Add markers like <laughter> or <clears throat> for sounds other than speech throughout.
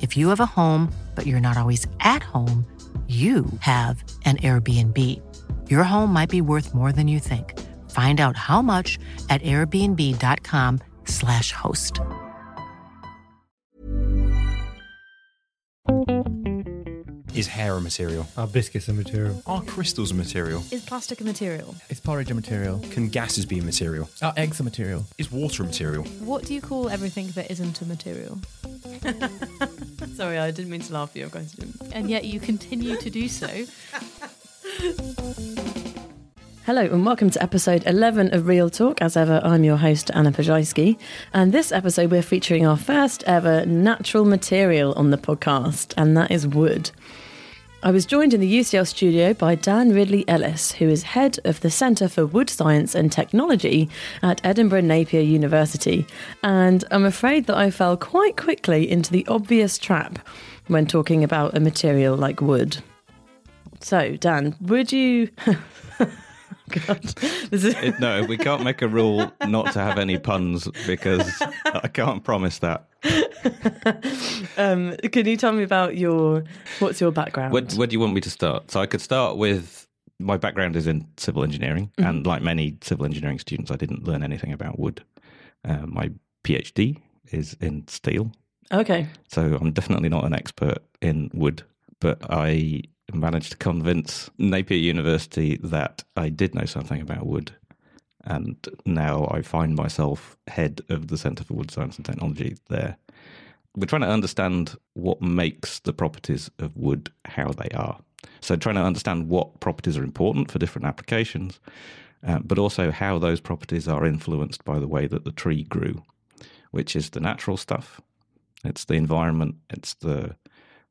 If you have a home, but you're not always at home, you have an Airbnb. Your home might be worth more than you think. Find out how much at airbnb.com/slash host. Is hair a material? Are biscuits a material? Are crystals a material? Is plastic a material? Is porridge a material? Can gases be a material? Are eggs a material? Is water a material? What do you call everything that isn't a material? <laughs> <laughs> Sorry, I didn't mean to laugh at your question. And yet you continue to do so. <laughs> Hello and welcome to episode 11 of Real Talk. As ever, I'm your host, Anna Ploszajski. And this episode, we're featuring our first ever natural material on the podcast, and that is wood. I was joined in the UCL studio by Dan Ridley Ellis, who is head of the Centre for Wood Science and Technology at Edinburgh Napier University. And I'm afraid that I fell quite quickly into the obvious trap when talking about a material like wood. So, Dan, would you. <laughs> God, <laughs> is... It- no, we can't make a rule not to have any puns because I can't promise that. um, can you tell me about your what's your background? Where, where do you want me to start? So I could start with my background is in civil engineering, and like many civil engineering students, I didn't learn anything about wood. Uh, my PhD is in steel, Okay. so I'm definitely not an expert in wood, but I managed to convince Napier University that I did know something about wood. And now I find myself head of the Centre for Wood Science and Technology there. We're trying to understand what makes the properties of wood how they are. So, trying to understand what properties are important for different applications, uh, but also how those properties are influenced by the way that the tree grew, which is the natural stuff. It's the environment, it's the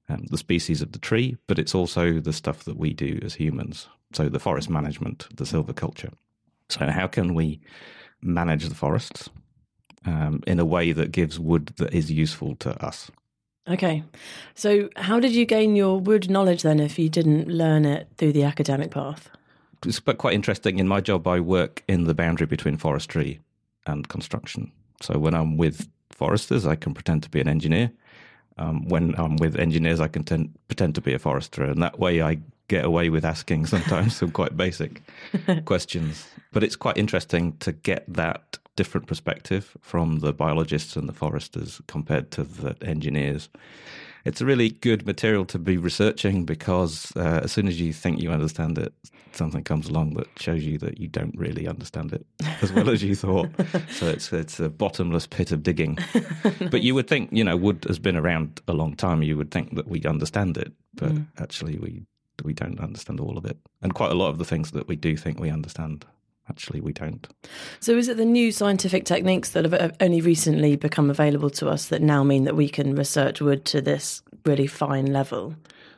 um, the species of the tree, but it's also the stuff that we do as humans. So the forest management, the silviculture. So how can we manage the forests um, in a way that gives wood that is useful to us? Okay. So, how did you gain your wood knowledge then if you didn't learn it through the academic path? It's but quite interesting. In my job, I work in the boundary between forestry and construction. So when I'm with foresters, I can pretend to be an engineer. Um, when I'm with engineers, I can ten- pretend to be a forester, and that way I get away with asking sometimes some quite basic <laughs> questions. But it's quite interesting to get that different perspective from the biologists and the foresters compared to the engineers. It's a really good material to be researching because uh, as soon as you think you understand it, something comes along that shows you that you don't really understand it <laughs> as well as you thought. so it's it's a bottomless pit of digging. <laughs> But you would think, you know, wood has been around a long time. You would think that we understand it, but actually we we don't understand all of it. And quite a lot of the things that we do think we understand, actually we don't. So, is it the new scientific techniques that have uh, only recently become available to us that now mean that we can research wood to this really fine level?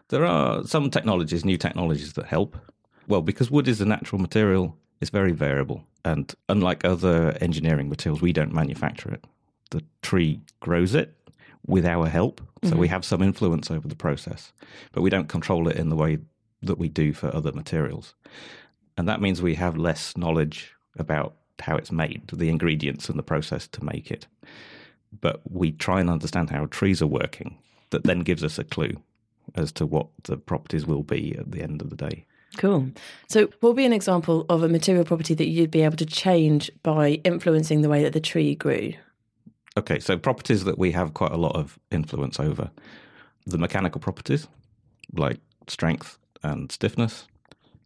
There are some technologies, new technologies that help. Well, because wood is a natural material, it's very variable. And unlike other engineering materials, we don't manufacture it. The tree grows it with our help. So we mm-hmm. have some influence over the process, but we don't control it in the way that we do for other materials. And that means we have less knowledge about how it's made, the ingredients and the process to make it. But we try and understand how trees are working, that then gives us a clue as to what the properties will be at the end of the day. Cool. So, what would be an example of a material property that you'd be able to change by influencing the way that the tree grew? Okay, so properties that we have quite a lot of influence over. The mechanical properties, like strength and stiffness,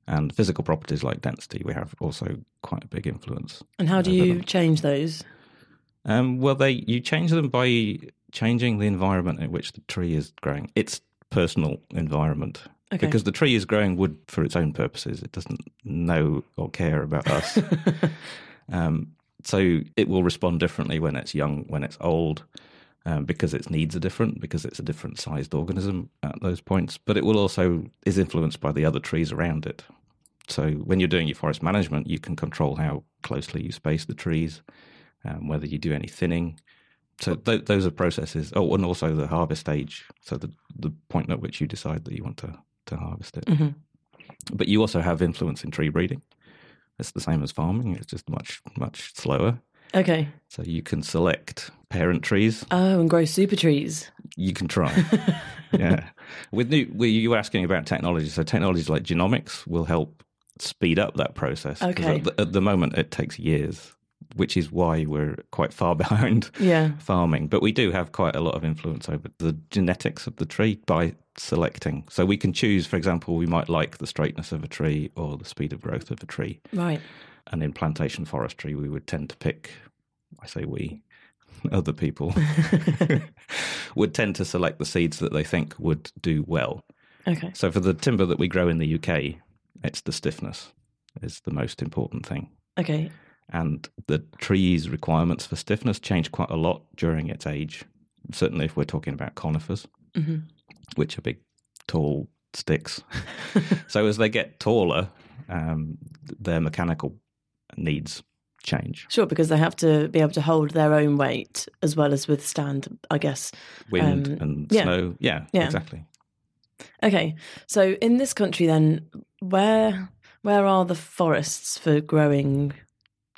and physical properties like density. We have also quite a big influence. And how do you them. change those? Um, well, they you change them by changing the environment in which the tree is growing. Its personal environment. Okay. Because the tree is growing wood for its own purposes. It doesn't know or care about us. <laughs> um, so it will respond differently when it's young, when it's old, um, because its needs are different, because it's a different sized organism at those points. But it will also is influenced by the other trees around it. So when you're doing your forest management, you can control how closely you space the trees, um, whether you do any thinning. So th- those are processes. Oh, and also the harvest stage. So the the point at which you decide that you want to to harvest it. Mhm. But you also have influence in tree breeding. It's the same as farming. It's just much much slower. Okay. So you can select parent trees. Oh, and grow super trees. You can try. <laughs> yeah. With new, were you were asking about technology? So technologies like genomics will help speed up that process. Okay. At the, at the moment, it takes years, which is why we're quite far <laughs> behind Yeah. farming. But we do have quite a lot of influence over the genetics of the tree by selecting. So we can choose, for example, we might like the straightness of a tree or the speed of growth of a tree. Right. And in plantation forestry, we would tend to pick, I say we, <laughs> other people <laughs> <laughs> would tend to select the seeds that they think would do well. Okay. So for the timber that we grow in the UK, it's the stiffness is the most important thing. Okay. And the tree's requirements for stiffness change quite a lot during its age. Certainly, if we're talking about conifers, hmm which are big, tall sticks. so as they get taller, um, th- their mechanical needs change. Sure, because they have to be able to hold their own weight as well as withstand, I guess. Wind Um, and yeah. snow. Yeah, Yeah. exactly. Okay. So in this country then, where where are the forests for growing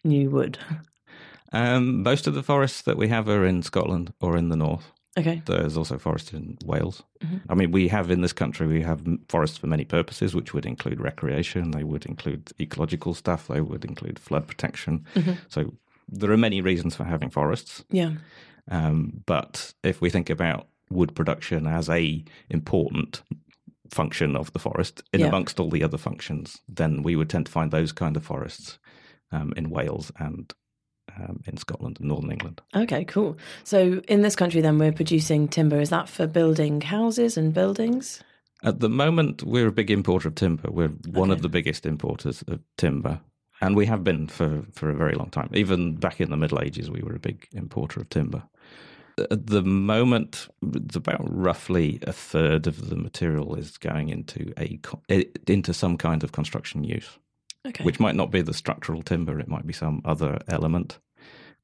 new wood? Um, most of the forests that we have are in Scotland or in the north. Okay. There's also forests in Wales. Mhm. I mean, we have in this country, we have forests for many purposes, which would include recreation, they would include ecological stuff, they would include flood protection. Mhm. So there are many reasons for having forests. Yeah. Um, but if we think about wood production as a important function of the forest in Yeah. amongst all the other functions, then we would tend to find those kind of forests um, in Wales and um, in Scotland and Northern England. Okay, cool. So in this country then we're producing timber. Is that for building houses and buildings? At the moment, we're a big importer of timber. We're one of the biggest importers of timber, and we have been for, for a very long time. Even back in the Middle Ages, we were a big importer of timber. At the moment, it's about roughly a third of the material is going into a into some kind of construction use, Okay. which might not be the structural timber. It might be some other element.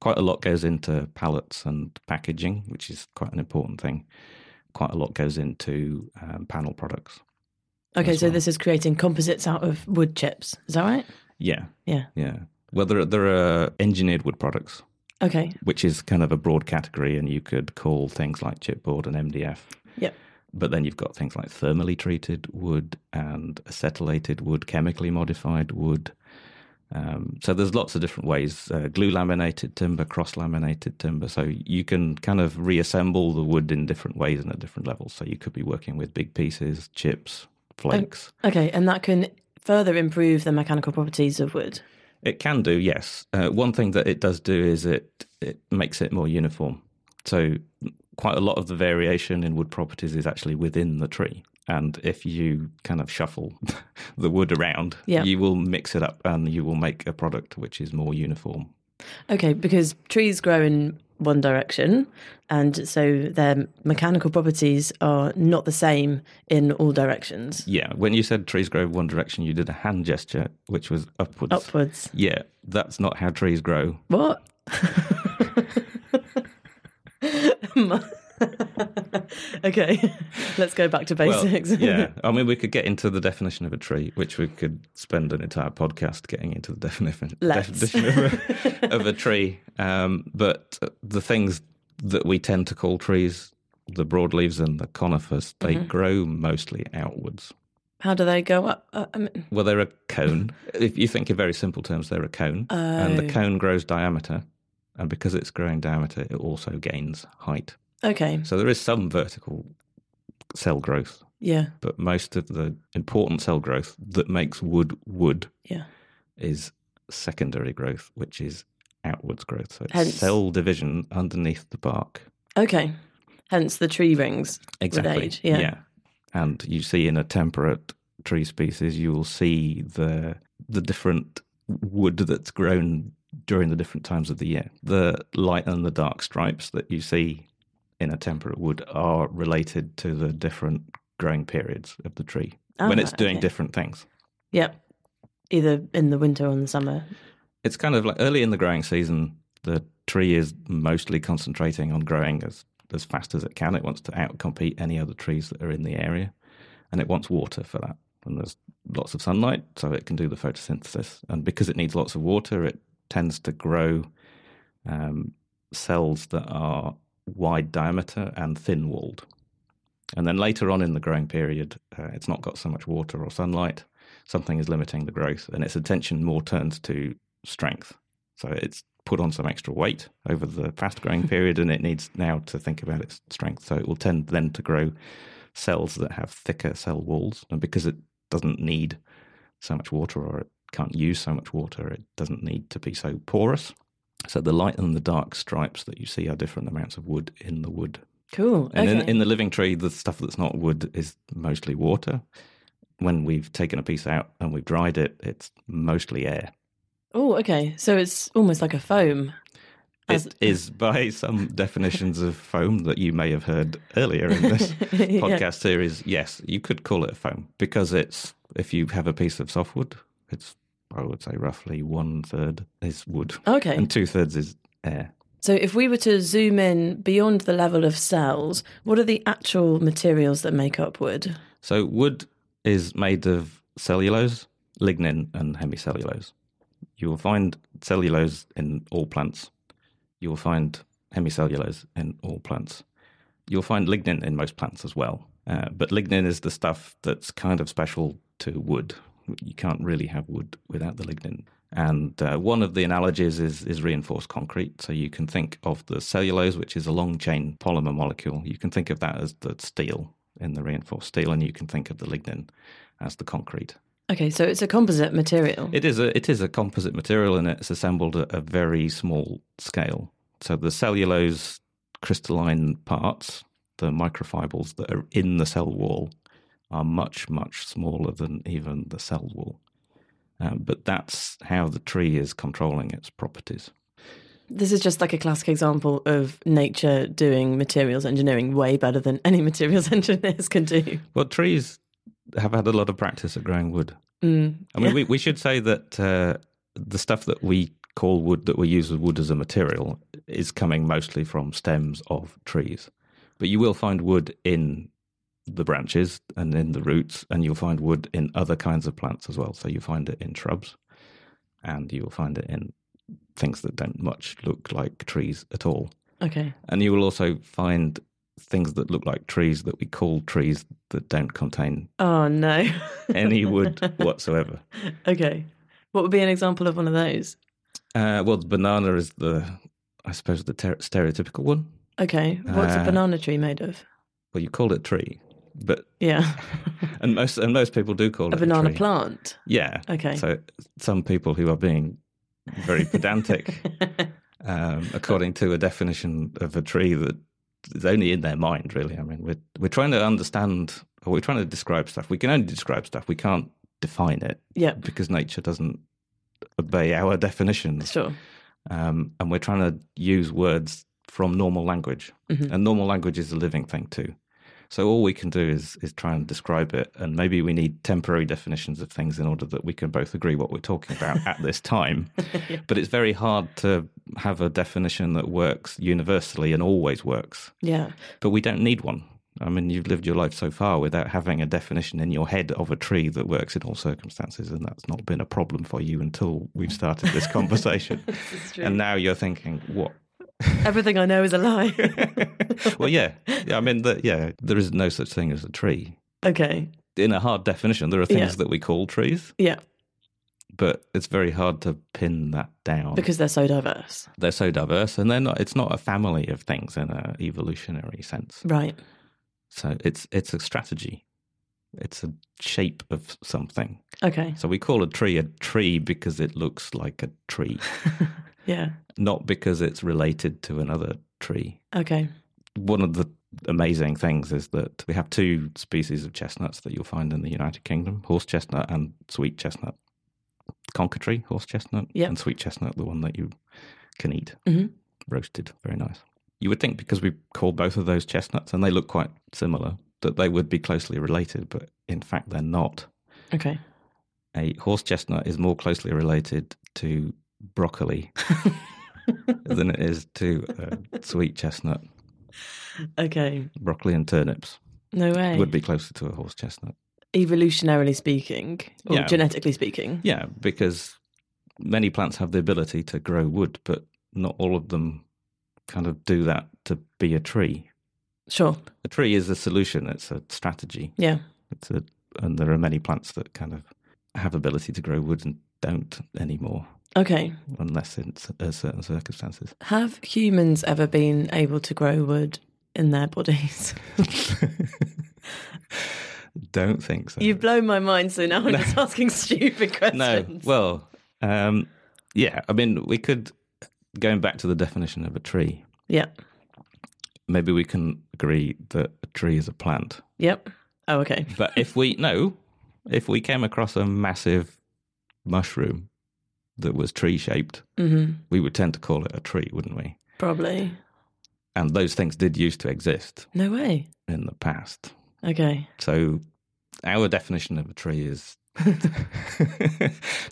Quite a lot goes into pallets and packaging, which is quite an important thing. Quite a lot goes into um, panel products. okay, so well. this is creating composites out of wood chips. Is that right? Yeah, Yeah. yeah. Well, there are, there are engineered wood products, Okay. which is kind of a broad category, and you could call things like chipboard and MDF. Yep. But then you've got things like thermally treated wood and acetylated wood, chemically modified wood. Um, so there's lots of different ways: uh, glue laminated timber, cross laminated timber. So you can kind of reassemble the wood in different ways and at different levels. So you could be working with big pieces, chips, flakes. Okay, and that can further improve the mechanical properties of wood. It can do, yes. Uh, one thing that it does do is it it makes it more uniform. So quite a lot of the variation in wood properties is actually within the tree. And if you kind of shuffle <laughs> the wood around, Yeah. you will mix it up and you will make a product which is more uniform. Okay, because trees grow in one direction, and so their mechanical properties are not the same in all directions. Yeah. When you said trees grow one direction, you did a hand gesture, which was upwards. Upwards. Yeah, that's not how trees grow. What? <laughs> <laughs> <laughs> okay, <laughs> let's go back to Well, basics. yeah, <laughs> I mean, we could get into the definition of a tree, which we could spend an entire podcast getting into the definition, definition of a, of a tree. Um, but the things that we tend to call trees, the broadleaves and the conifers, they Mm-hmm. grow mostly outwards. How do they go up? Uh, I mean, Well, they're a cone. if you think in very simple terms, they're a cone, and the Oh. cone grows diameter. And because it's growing diameter, it also gains height. Okay, So there is some vertical cell growth Yeah. but most of the important cell growth that makes wood wood Yeah. is secondary growth, which is outwards growth. So it's Hence- cell division underneath the bark. Okay. Hence the tree rings. Exactly. age, yeah. And you see in a temperate tree species, you will see the the different wood that's grown during the different times of the year. The light and the dark stripes that you see in a temperate wood are related to the different growing periods of the tree when Ah, it's doing okay. different things. Yep. Either in the winter or in the summer. It's kind of like early in the growing season, the tree is mostly concentrating on growing as, as fast as it can. It wants to outcompete any other trees that are in the area, and it wants water for that. And there's lots of sunlight, so it can do the photosynthesis. And because it needs lots of water, it tends to grow um, cells that are wide diameter and thin walled. And then later on in the growing period, uh, it's not got so much water or sunlight. Something is limiting the growth, and its attention more turns to strength. So it's put on some extra weight over the fast growing <laughs> period, and it needs now to think about its strength. So it will tend then to grow cells that have thicker cell walls. And because it doesn't need so much water or it can't use so much water, it doesn't need to be so porous. So the light and the dark stripes that you see are different amounts of wood in the wood. Cool. And okay. in, in the living tree, the stuff that's not wood is mostly water. When we've taken a piece out and we've dried it, it's mostly air. oh, okay. So it's almost like a foam. As- It is by some definitions of foam that you may have heard earlier in this <laughs> Yeah. podcast series. Yes, you could call it a foam because it's if you have a piece of softwood, it's I would say roughly one third is wood Okay. and two thirds is air. So if we were to zoom in beyond the level of cells, what are the actual materials that make up wood? So wood is made of cellulose, lignin, and hemicellulose. You will find cellulose in all plants. You will find hemicellulose in all plants. You'll find lignin in most plants as well. Uh, but lignin is the stuff that's kind of special to wood. You can't really have wood without the lignin. And uh, one of the analogies is, is reinforced concrete. So you can think of the cellulose, which is a long chain polymer molecule. You can think of that as the steel in the reinforced steel, and you can think of the lignin as the concrete. Okay, so it's a composite material. It is a it is a composite material, and it's assembled at a very small scale. So the cellulose crystalline parts, the microfibrils that are in the cell wall, are much much smaller than even the cell wall. Um, but that's how the tree is controlling its properties. This is just like a classic example of nature doing materials engineering way better than any <laughs> materials engineers can do. Well, trees have had a lot of practice at growing wood. Mm, I mean, yeah. we, we should say that uh, the stuff that we call wood, that we use as wood as a material, is coming mostly from stems of trees. But you will find wood in the branches and in the roots, and you'll find wood in other kinds of plants as well. So you find it in shrubs, and you will find it in things that don't much look like trees at all. Okay. And you will also find things that look like trees that we call trees that don't contain Oh no. any <laughs> wood whatsoever. okay. What would be an example of one of those? Uh, well, the banana is the, I suppose, the ter- stereotypical one. Okay. What's a Uh, banana tree made of? Well, you call it tree, but Yeah. <laughs> and most and most people do call it a it banana tree. plant. Yeah. Okay. So some people who are being very pedantic, <laughs> um, according to a definition of a tree that is only in their mind. Really, I mean, we're we're trying to understand, or we're trying to describe stuff. We can only describe stuff. We can't define it yeah. because nature doesn't obey our definitions. Sure. um, and we're trying to use words from normal language, Mhm. and normal language is a living thing too. So all we can do is is try and describe it, and maybe we need temporary definitions of things in order that we can both agree what we're talking about at this time. <laughs> But it's very hard to have a definition that works universally and always works. Yeah. But we don't need one. I mean, you've lived your life so far without having a definition in your head of a tree that works in all circumstances, and that's not been a problem for you until we've started this <laughs> conversation. This and now you're thinking, what? Everything I know is a lie. <laughs> well, yeah, yeah. I mean, the, yeah, there is no such thing as a tree. okay. In a hard definition, there are things Yeah. that we call trees, Yeah. but it's very hard to pin that down Because they're so diverse. they're so diverse, and they're not. It's not a family of things in an evolutionary sense. Right. So it's it's a strategy. It's a shape of something. Okay. So we call a tree a tree because it looks like a tree, <laughs> Yeah. Not because it's related to another tree. Okay. One of the amazing things is that we have two species of chestnuts that you'll find in the United Kingdom horse chestnut and sweet chestnut. Conker tree, horse chestnut, Yep. and sweet chestnut, the one that you can eat Mhm. roasted. Very nice. You would think because we call both of those chestnuts and they look quite similar that they would be closely related, but in fact they're not. Okay. A horse chestnut is more closely related to broccoli <laughs> than it is to uh, sweet chestnut. Okay. Broccoli and turnips No way. would be closer to a horse chestnut. Evolutionarily speaking, or Yeah. genetically speaking. Yeah, because many plants have the ability to grow wood, but not all of them kind of do that to be a tree. Sure. A tree is a solution, it's a strategy. Yeah. It's a, and there are many plants that kind of have ability to grow wood and don't anymore, Okay. unless in uh, certain circumstances. Have humans ever been able to grow wood in their bodies? <laughs> don't think so. You've blown my mind, so now I'm just asking stupid <laughs> questions. no, well, um, yeah. I mean, we could going back to the definition of a tree. Yeah. Maybe we can agree that a tree is a plant. Yep. Oh, okay. But if we no, if we came across a massive mushroom that was tree shaped, hmm we would tend to call it a tree, wouldn't we? Probably. And those things did used to exist No way. in the past. Okay. So our definition of a tree is <laughs>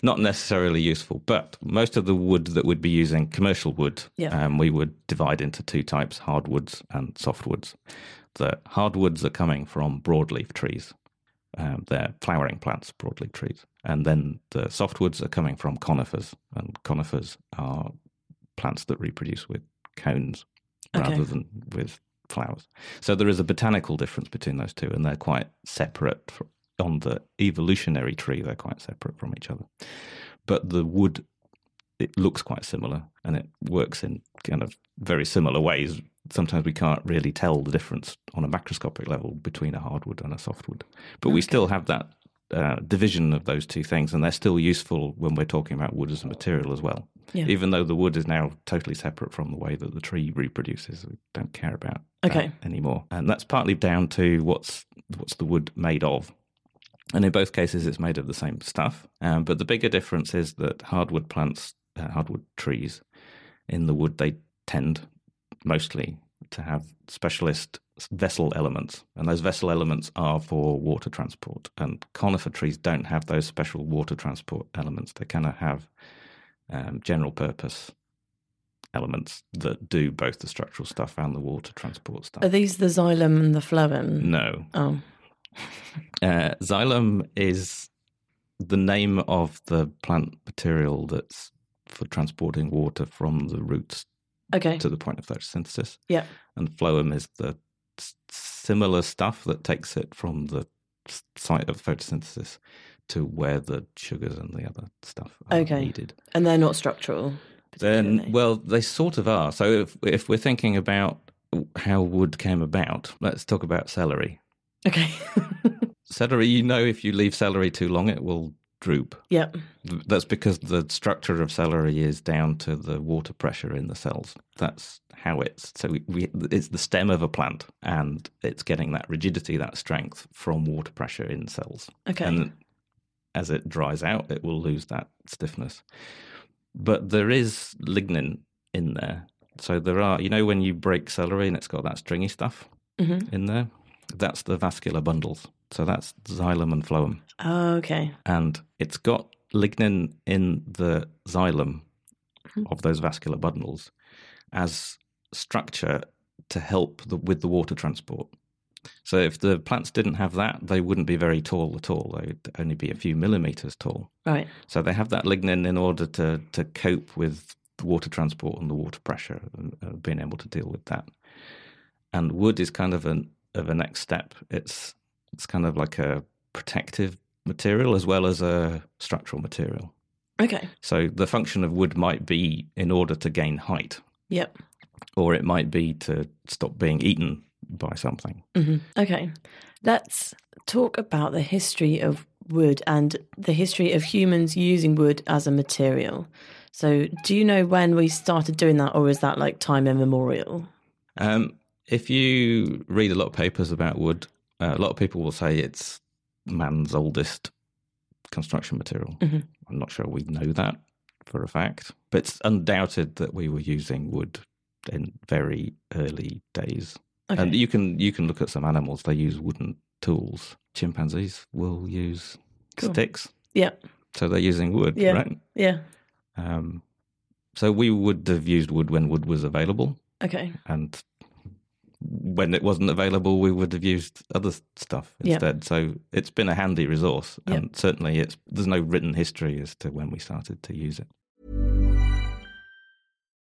not necessarily useful, but most of the wood that we'd be using, commercial wood, Yeah. um, we would divide into two types hardwoods and softwoods. The hardwoods are coming from broadleaf trees, um, they're flowering plants, broadleaf trees. And then the softwoods are coming from conifers, and conifers are plants that reproduce with cones Okay. rather than with flowers. So there is a botanical difference between those two, and they're quite separate fr- on the evolutionary tree. They're quite separate from each other, but the wood it looks quite similar, and it works in kind of very similar ways. Sometimes we can't really tell the difference on a macroscopic level between a hardwood and a softwood, but we still have that. Uh, division of those two things, and they're still useful when we're talking about wood as a material as well. Yeah. Even though the wood is now totally separate from the way that the tree reproduces, we don't care about Okay. anymore. And that's partly down to what's what's the wood made of. And in both cases, it's made of the same stuff. Um, but the bigger difference is that hardwood plants, uh, hardwood trees, in the wood, they tend mostly to have specialist vessel elements. And those vessel elements are for water transport. And conifer trees don't have those special water transport elements. They kind of have um, general purpose elements that do both the structural stuff and the water transport stuff. Are these the xylem and the phloem? No. Oh. <laughs> Uh, xylem is the name of the plant material that's for transporting water from the roots Okay. to the point of photosynthesis. Yeah. And phloem is the similar stuff that takes it from the site of photosynthesis to where the sugars and the other stuff are Okay. needed. And they're not structural. Then, well, they sort of are. So if if we're thinking about how wood came about, let's talk about celery. Okay. <laughs> Celery, you know, if you leave celery too long, it will droop. yep. That's because the structure of celery is down to the water pressure in the cells. That's how it's so we, we it's the stem of a plant and it's getting that rigidity, that strength from water pressure in cells. Okay. And as it dries out, it will lose that stiffness. But there is lignin in there. So there are, you know, when you break celery and it's got that stringy stuff Mhm. in there, that's the vascular bundles. So that's xylem and phloem Oh, okay. and it's got lignin in the xylem of those vascular bundles as structure to help the, with the water transport. So if the plants didn't have that, they wouldn't be very tall at all. They'd only be a few millimeters tall. Right. So they have that lignin in order to to cope with the water transport and the water pressure, and uh, being able to deal with that. And wood is kind of an of a next step. It's it's kind of like a protective material as well as a structural material. Okay. So the function of wood might be in order to gain height, Yep. or it might be to stop being eaten by something. hmm Okay. Let's talk about the history of wood and the history of humans using wood as a material. So, do you know when we started doing that, or is that like time immemorial? Um, if you read a lot of papers about wood, uh, a lot of people will say it's man's oldest construction material. Mhm. I'm not sure we know that for a fact, but it's undoubted that we were using wood in very early days. Okay. And you can you can look at some animals; they use wooden tools. Chimpanzees will use Cool. sticks, yeah. so they're using wood, Yeah. right? Yeah. Um, so we would have used wood when wood was available, Okay. and when it wasn't available, we would have used other stuff Yeah. instead. So it's been a handy resource, Yeah. and certainly it's there's no written history as to when we started to use it.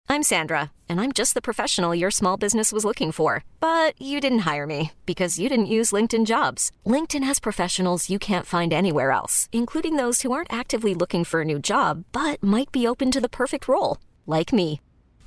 I'm Sandra, and I'm just the professional your small business was looking for. But you didn't hire me because you didn't use LinkedIn jobs. LinkedIn has professionals you can't find anywhere else, including those who aren't actively looking for a new job but might be open to the perfect role, like me.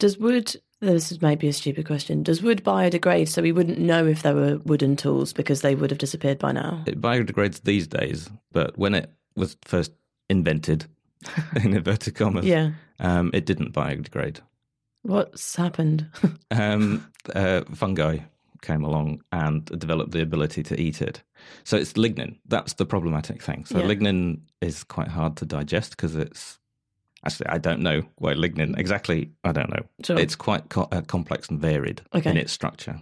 Does wood, this is maybe a stupid question, does wood biodegrade so we wouldn't know if there were wooden tools because they would have disappeared by now? It biodegrades these days, but when it was first invented, <laughs> in inverted commas, Yeah. um, it didn't biodegrade. What's happened? <laughs> um, uh, fungi came along and developed the ability to eat it. So it's lignin. That's the problematic thing. So Yeah. lignin is quite hard to digest because it's actually I don't know why lignin exactly. I don't know. Sure. It's quite co- uh, complex and varied Okay. in its structure.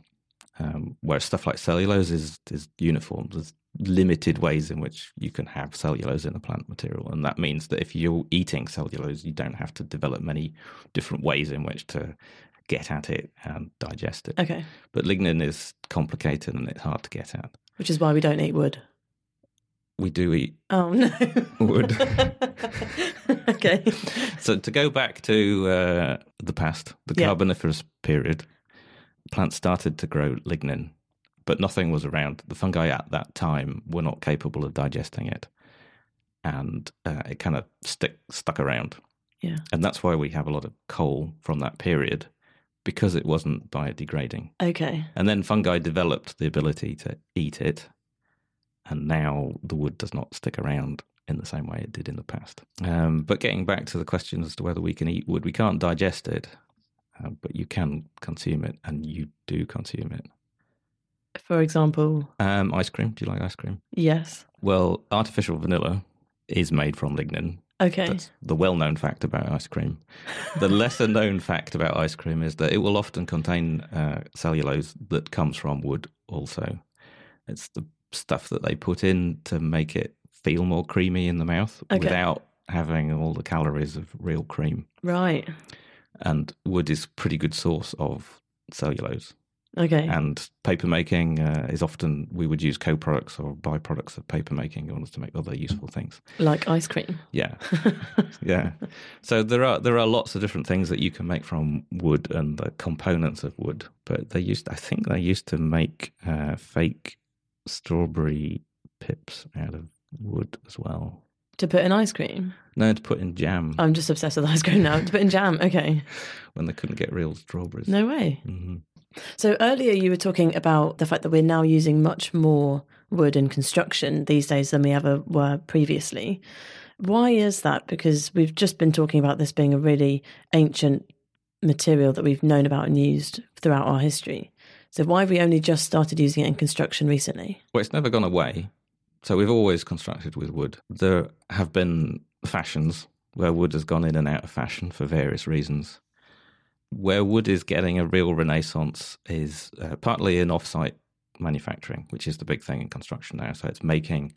Um, whereas stuff like cellulose is is uniform. There's limited ways in which you can have cellulose in a plant material, and that means that if you're eating cellulose, you don't have to develop many different ways in which to get at it and digest it. okay. But lignin is complicated and it's hard to get at. Which is why we don't eat wood. We do eat Oh, no. wood. <laughs> okay. so to go back to uh, the past, the Yeah. Carboniferous period, plants started to grow lignin, but nothing was around. The fungi at that time were not capable of digesting it, and uh, it kind of stick stuck around. Yeah. And that's why we have a lot of coal from that period, because it wasn't biodegrading. Okay. And then fungi developed the ability to eat it, and now the wood does not stick around in the same way it did in the past. Um, but getting back to the question as to whether we can eat wood, we can't digest it, uh, but you can consume it, and you do consume it. For example, Um, ice cream. Do you like ice cream? yes. Well, artificial vanilla is made from lignin. Okay. That's the well known fact about ice cream. The <laughs> lesser known fact about ice cream is that it will often contain uh, cellulose that comes from wood also. It's the stuff that they put in to make it feel more creamy in the mouth Okay. without having all the calories of real cream. Right. And wood is a pretty good source of cellulose. Okay. And paper making uh, is often we would use co-products or byproducts of paper making in order to make other useful things. Like ice cream. Yeah, <laughs> yeah. So there are there are lots of different things that you can make from wood and the components of wood. But they used, I think, they used to make uh, fake strawberry pips out of wood as well. To put in ice cream? No, to put in jam. I'm just obsessed with ice cream now. to put in jam, <laughs> okay. when they couldn't get real strawberries. No way. hmm So earlier you were talking about the fact that we're now using much more wood in construction these days than we ever were previously. Why is that? Because we've just been talking about this being a really ancient material that we've known about and used throughout our history. So why have we only just started using it in construction recently? Well, it's never gone away. So we've always constructed with wood. There have been fashions where wood has gone in and out of fashion for various reasons. Where wood is getting a real renaissance is uh, partly in off-site manufacturing, which is the big thing in construction now. So it's making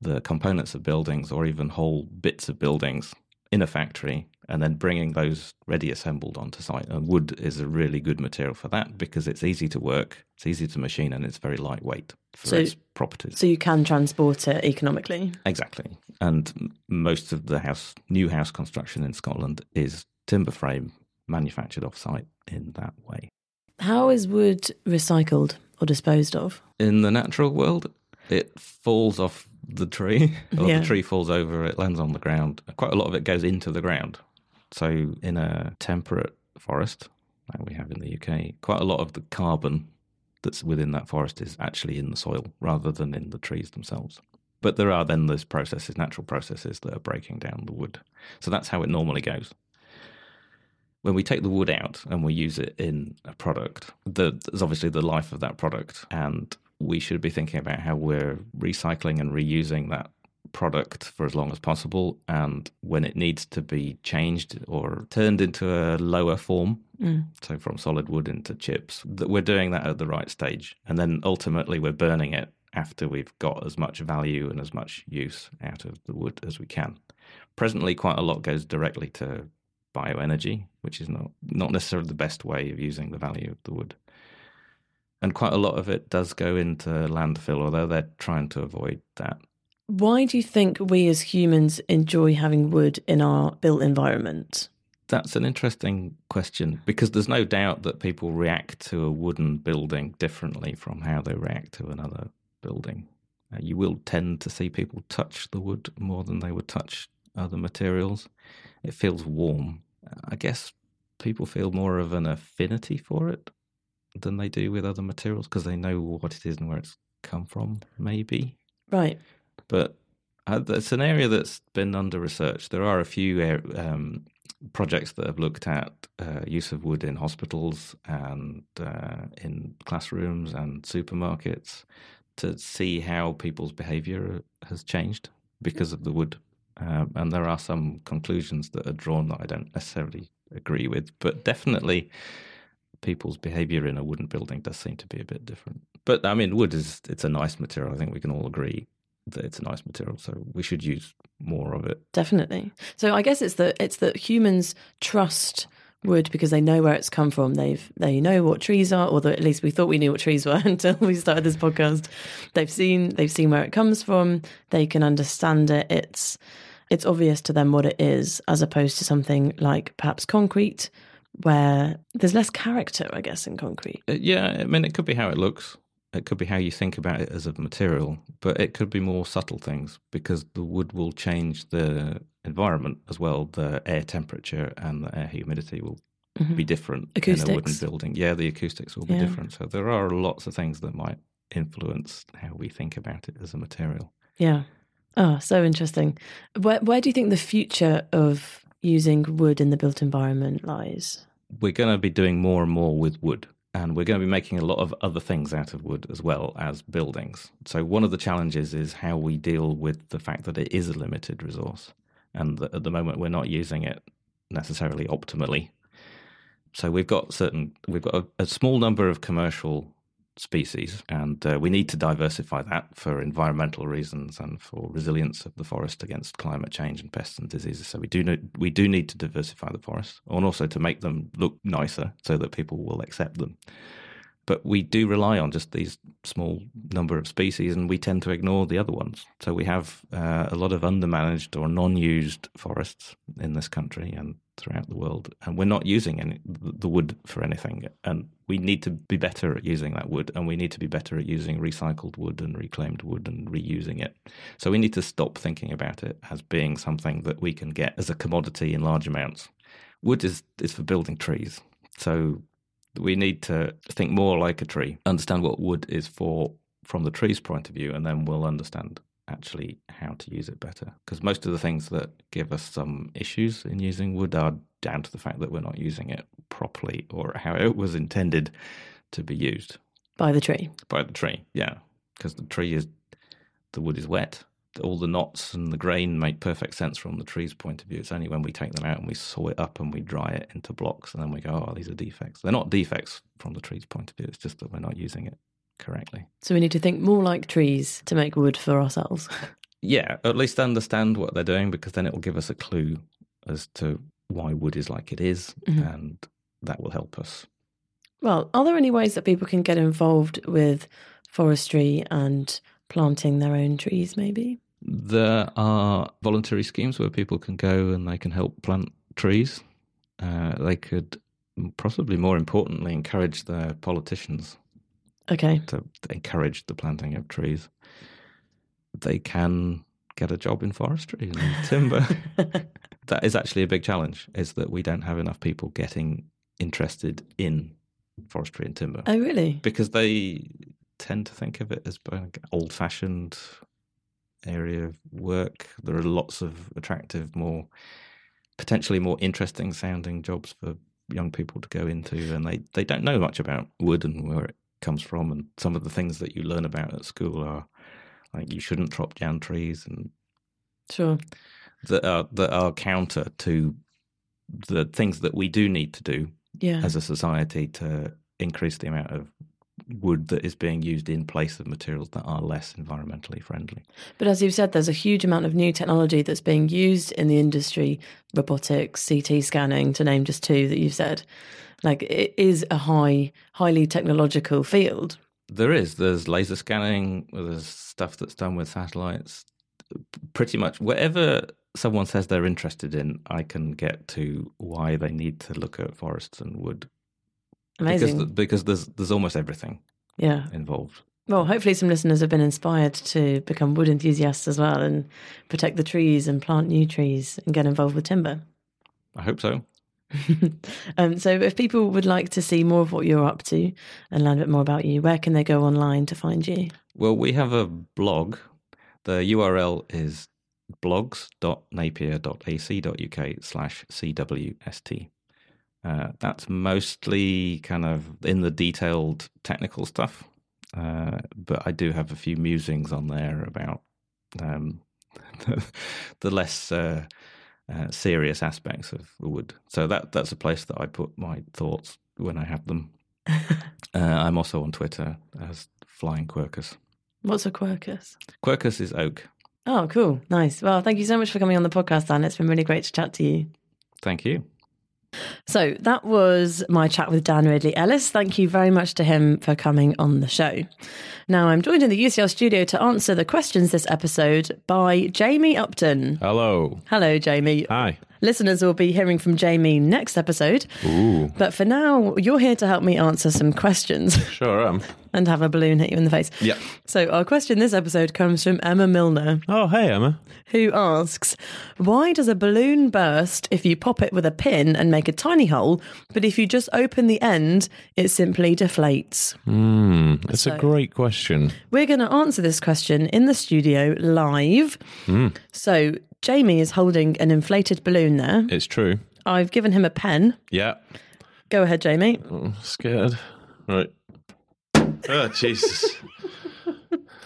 the components of buildings or even whole bits of buildings in a factory and then bringing those ready assembled onto site. And wood is a really good material for that because it's easy to work, it's easy to machine, and it's very lightweight for So- its properties. So you can transport it economically. Exactly. And most of the house, new house construction in Scotland is timber frame manufactured off site in that way. How is wood recycled or disposed of? In the natural world, it falls off the tree, or Yeah. the tree falls over, it lands on the ground. Quite a lot of it goes into the ground. So, in a temperate forest, like we have in the UK, quite a lot of the carbon that's within that forest is actually in the soil rather than in the trees themselves. But there are then those processes, natural processes, that are breaking down the wood. So that's how it normally goes. When we take the wood out and we use it in a product, the, there's obviously the life of that product, and we should be thinking about how we're recycling and reusing that product for as long as possible. And when it needs to be changed or turned into a lower form, Mm. so from solid wood into chips, that we're doing that at the right stage. And then ultimately we're burning it after we've got as much value and as much use out of the wood as we can. Presently, quite a lot goes directly to bioenergy, which is not, not necessarily the best way of using the value of the wood. And quite a lot of it does go into landfill, although they're trying to avoid that. Why do you think we as humans enjoy having wood in our built environment? That's an interesting question because there's no doubt that people react to a wooden building differently from how they react to another building. Uh, you will tend to see people touch the wood more than they would touch other materials. It feels warm. I guess people feel more of an affinity for it than they do with other materials because they know what it is and where it's come from, maybe Right. But uh, it's an area that's been under research. There are a few um, projects that have looked at uh, use of wood in hospitals and uh, in classrooms and supermarkets to see how people's behaviour has changed because of the wood. Um, and there are some conclusions that are drawn that I don't necessarily agree with, but definitely people's behaviour in a wooden building does seem to be a bit different. But I mean, wood is it's a nice material. I think we can all agree it's a nice material, so we should use more of it. Definitely. So I guess it's that it's that humans trust wood because they know where it's come from. They've they know what trees are, or at least we thought we knew what trees were <laughs> until we started this podcast. They've seen they've seen where it comes from. They can understand it. It's it's obvious to them what it is, as opposed to something like perhaps concrete, where there's less character, I guess, in concrete. Uh, yeah, I mean, it could be how it looks. It could be how you think about it as a material, but it could be more subtle things because the wood will change the environment as well. The air temperature and the air humidity will Mhm. be different in a wooden building. Yeah, the acoustics will be different. So there are lots of things that might influence how we think about it as a material. Yeah. Oh, so interesting. Where where do you think the future of using wood in the built environment lies? we're going to be doing more and more with wood. And we're going to be making a lot of other things out of wood as well as buildings. So, one of the challenges is how we deal with the fact that it is a limited resource and that at the moment we're not using it necessarily optimally. So, we've got certain, we've got a, a small number of commercial species, and uh, we need to diversify that for environmental reasons and for resilience of the forest against climate change and pests and diseases. So we do need, we do need to diversify the forest, and also to make them look nicer so that people will accept them. but we do rely on just these small number of species, and we tend to ignore the other ones. So we have uh, a lot of undermanaged or non-used forests in this country and throughout the world, and we're not using any the wood for anything. And we need to be better at using that wood, and we need to be better at using recycled wood and reclaimed wood and reusing it. So we need to stop thinking about it as being something that we can get as a commodity in large amounts. Wood is is for building trees, so we need to think more like a tree, understand what wood is for from the tree's point of view, and then we'll understand actually how to use it better. Because most of the things that give us some issues in using wood are down to the fact that we're not using it properly or how it was intended to be used By the tree. by the tree. Yeah, because the tree is the wood is wet. All the knots and the grain make perfect sense from the tree's point of view. It's only when we take them out and we saw it up and we dry it into blocks and then we go, oh, these are defects. They're not defects from the tree's point of view. It's just that we're not using it correctly. So we need to think more like trees to make wood for ourselves. Yeah, at least understand what they're doing because then it will give us a clue as to why wood is like it is, Mhm. and that will help us. Well, are there any ways that people can get involved with forestry and planting their own trees, maybe? There are voluntary schemes where people can go and they can help plant trees. Uh, they could possibly more importantly encourage their politicians Okay. to encourage the planting of trees. They can get a job in forestry and <laughs> timber. that is actually a big challenge. Is that we don't have enough people getting interested in forestry and timber Oh, really? because they tend to think of it as an old-fashioned area of work. There are lots of attractive, more potentially more interesting sounding jobs for young people to go into, and they they don't know much about wood and where it comes from, and some of the things that you learn about at school are like you shouldn't chop down trees and Sure. that are that are counter to the things that we do need to do Yeah. as a society to increase the amount of wood that is being used in place of materials that are less environmentally friendly. But as you've said, there's a huge amount of new technology that's being used in the industry robotics, CT scanning, to name just two that you've said. Like it is a high, highly technological field. There is. There's laser scanning. There's stuff that's done with satellites. Pretty much whatever someone says they're interested in, I can get to why they need to look at forests and wood. Amazing. Because, because there's there's almost everything Yeah. involved. Well, hopefully, some listeners have been inspired to become wood enthusiasts as well and protect the trees and plant new trees and get involved with timber. I hope so. <laughs> um, so, if people would like to see more of what you're up to and learn a bit more about you, where can they go online to find you? Well, we have a blog. The URL is blogs.napier.ac.uk slash CWST. Uh, that's mostly kind of in the detailed technical stuff, uh, but I do have a few musings on there about um, the, <laughs> the less uh, uh, serious aspects of wood. So that that's a place that I put my thoughts when I have them. <laughs> uh, I'm also on Twitter as Flying Quercus. What's a quercus? Quercus is oak. Oh, cool. Nice. Well, thank you so much for coming on the podcast, Dan. It's been really great to chat to you. Thank you. So that was my chat with Dan Ridley Ellis. Thank you very much to him for coming on the show. Now I'm joined in the UCL studio to answer the questions this episode by Jamie Upton. Hello. Hello, Jamie. Hi. Listeners will be hearing from Jamie next episode. Ooh. But for now, you're here to help me answer some questions Sure am. And have a balloon hit you in the face. Yeah. So, our question this episode comes from Emma Milner, Oh, hey, Emma. who asks Why does a balloon burst if you pop it with a pin and make a tiny hole, but if you just open the end, it simply deflates? Hmm. That's So- a great question. We're going to answer this question in the studio live. Hmm. So, Jamie is holding an inflated balloon there. It's true. I've given him a pen. Yeah. Go ahead, Jamie. Oh, scared. Right. Oh, Jesus. <laughs>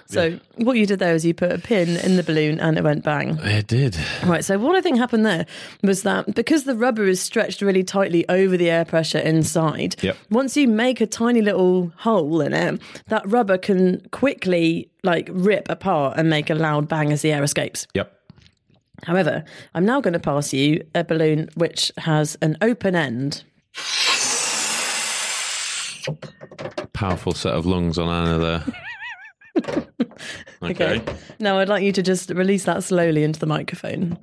So, what you did there is you put a pin in the balloon and it went bang. It did. Right, so what I think happened there was that because the rubber is stretched really tightly over the air pressure inside, Yep. once you make a tiny little hole in it, that rubber can quickly like rip apart and make a loud bang as the air escapes. Yep. However, I'm now going to pass you a balloon which has an open end. Powerful set of lungs on Anna there. <laughs> okay. Now I'd like you to just release that slowly into the microphone.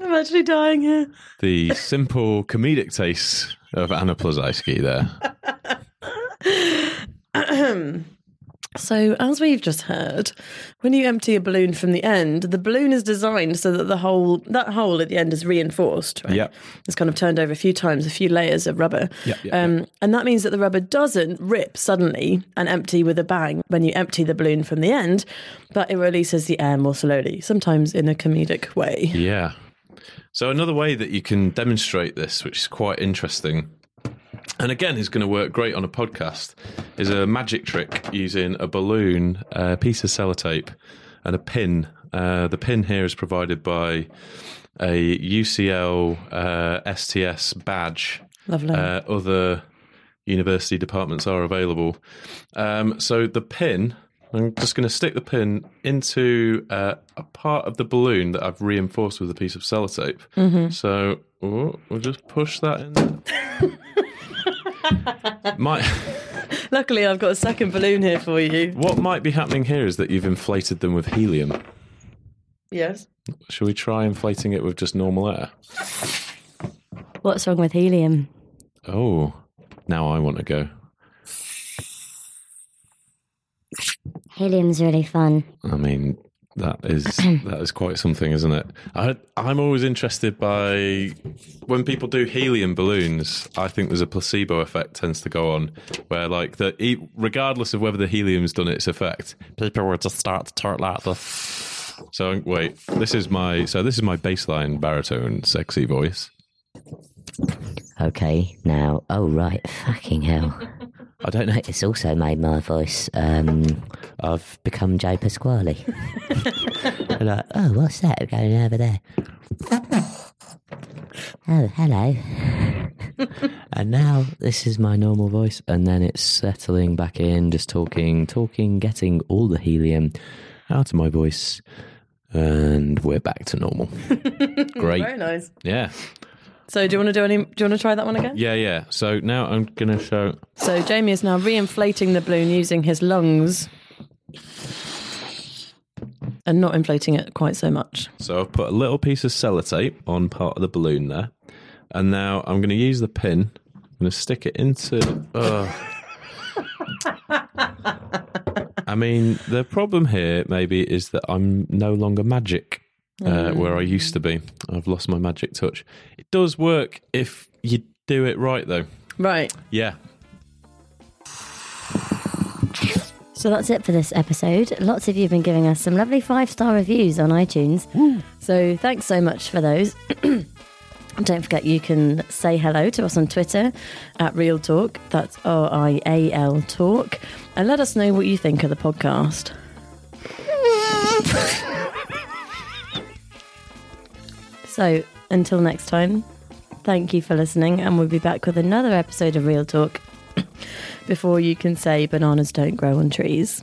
I'm actually dying here. The simple comedic taste of Anna Ploszajski there. <clears throat> So, as we've just heard, when you empty a balloon from the end, the balloon is designed so that the hole, that hole at the end is reinforced. Right? Yep. It's kind of turned over a few times, a few layers of rubber. Yep, yep, um, And that means that the rubber doesn't rip suddenly and empty with a bang when you empty the balloon from the end, but it releases the air more slowly, sometimes in a comedic way. Yeah. So another way that you can demonstrate this, which is quite interesting, and again is going to work great on a podcast, is a magic trick using a balloon, a piece of sellotape, and a pin. Uh, the pin here is provided by a UCL uh, STS badge. Lovely. Uh, other university departments are available. Um, so the pin, I'm just going to stick the pin into uh, a part of the balloon that I've reinforced with a piece of sellotape. Mhm. So oh, we'll just push that in. There. might, <laughs> Luckily, I've got a second balloon here for you. what might be happening here is that you've inflated them with helium. Yes. Shall we try inflating it with just normal air? What's wrong with helium? Oh, now I want to go. Helium's really fun. I mean, that is <clears throat> that is quite something, isn't it? I, I'm always interested by when people do helium balloons. I think there's a placebo effect tends to go on, where like the regardless of whether the helium's done its effect, people will just start to talk like this. So wait, this is my so this is my baseline baritone sexy voice. Okay, now, oh right, fucking hell. I don't know, it's also made my voice, um, I've become Joe Pasquale. <laughs> <laughs> I'm like, oh, what's that going over there? Oh, hello. <laughs> and now this is my normal voice, and then it's settling back in, just talking, talking, getting all the helium out of my voice, and we're back to normal. Great. Very nice. Yeah. So, do you want to do any? Do you want to try that one again? Yeah, yeah. So now I'm going to show. So Jamie is now re-inflating the balloon using his lungs and not inflating it quite so much. So I've put a little piece of sellotape on part of the balloon there. And now I'm going to use the pin. I'm going to stick it into. Uh, I mean, the problem here maybe is that I'm no longer magic uh, Mm. where I used to be. I've lost my magic touch. It does work if you do it right, though. Right. Yeah. So that's it for this episode. Lots of you have been giving us some lovely five star reviews on iTunes. So thanks so much for those. <clears throat> Don't forget you can say hello to us on Twitter at Real Talk. That's R I A L Talk. And let us know what you think of the podcast. <laughs> so until next time, thank you for listening, and we'll be back with another episode of Real Talk <coughs> before you can say bananas don't grow on trees.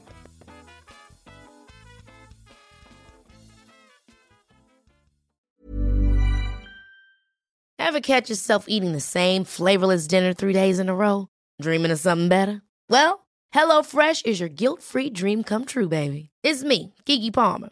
Ever catch yourself eating the same flavorless dinner three days in a row? Dreaming of something better? Well, HelloFresh is your guilt free dream come true, baby. It's me, Keke Palmer.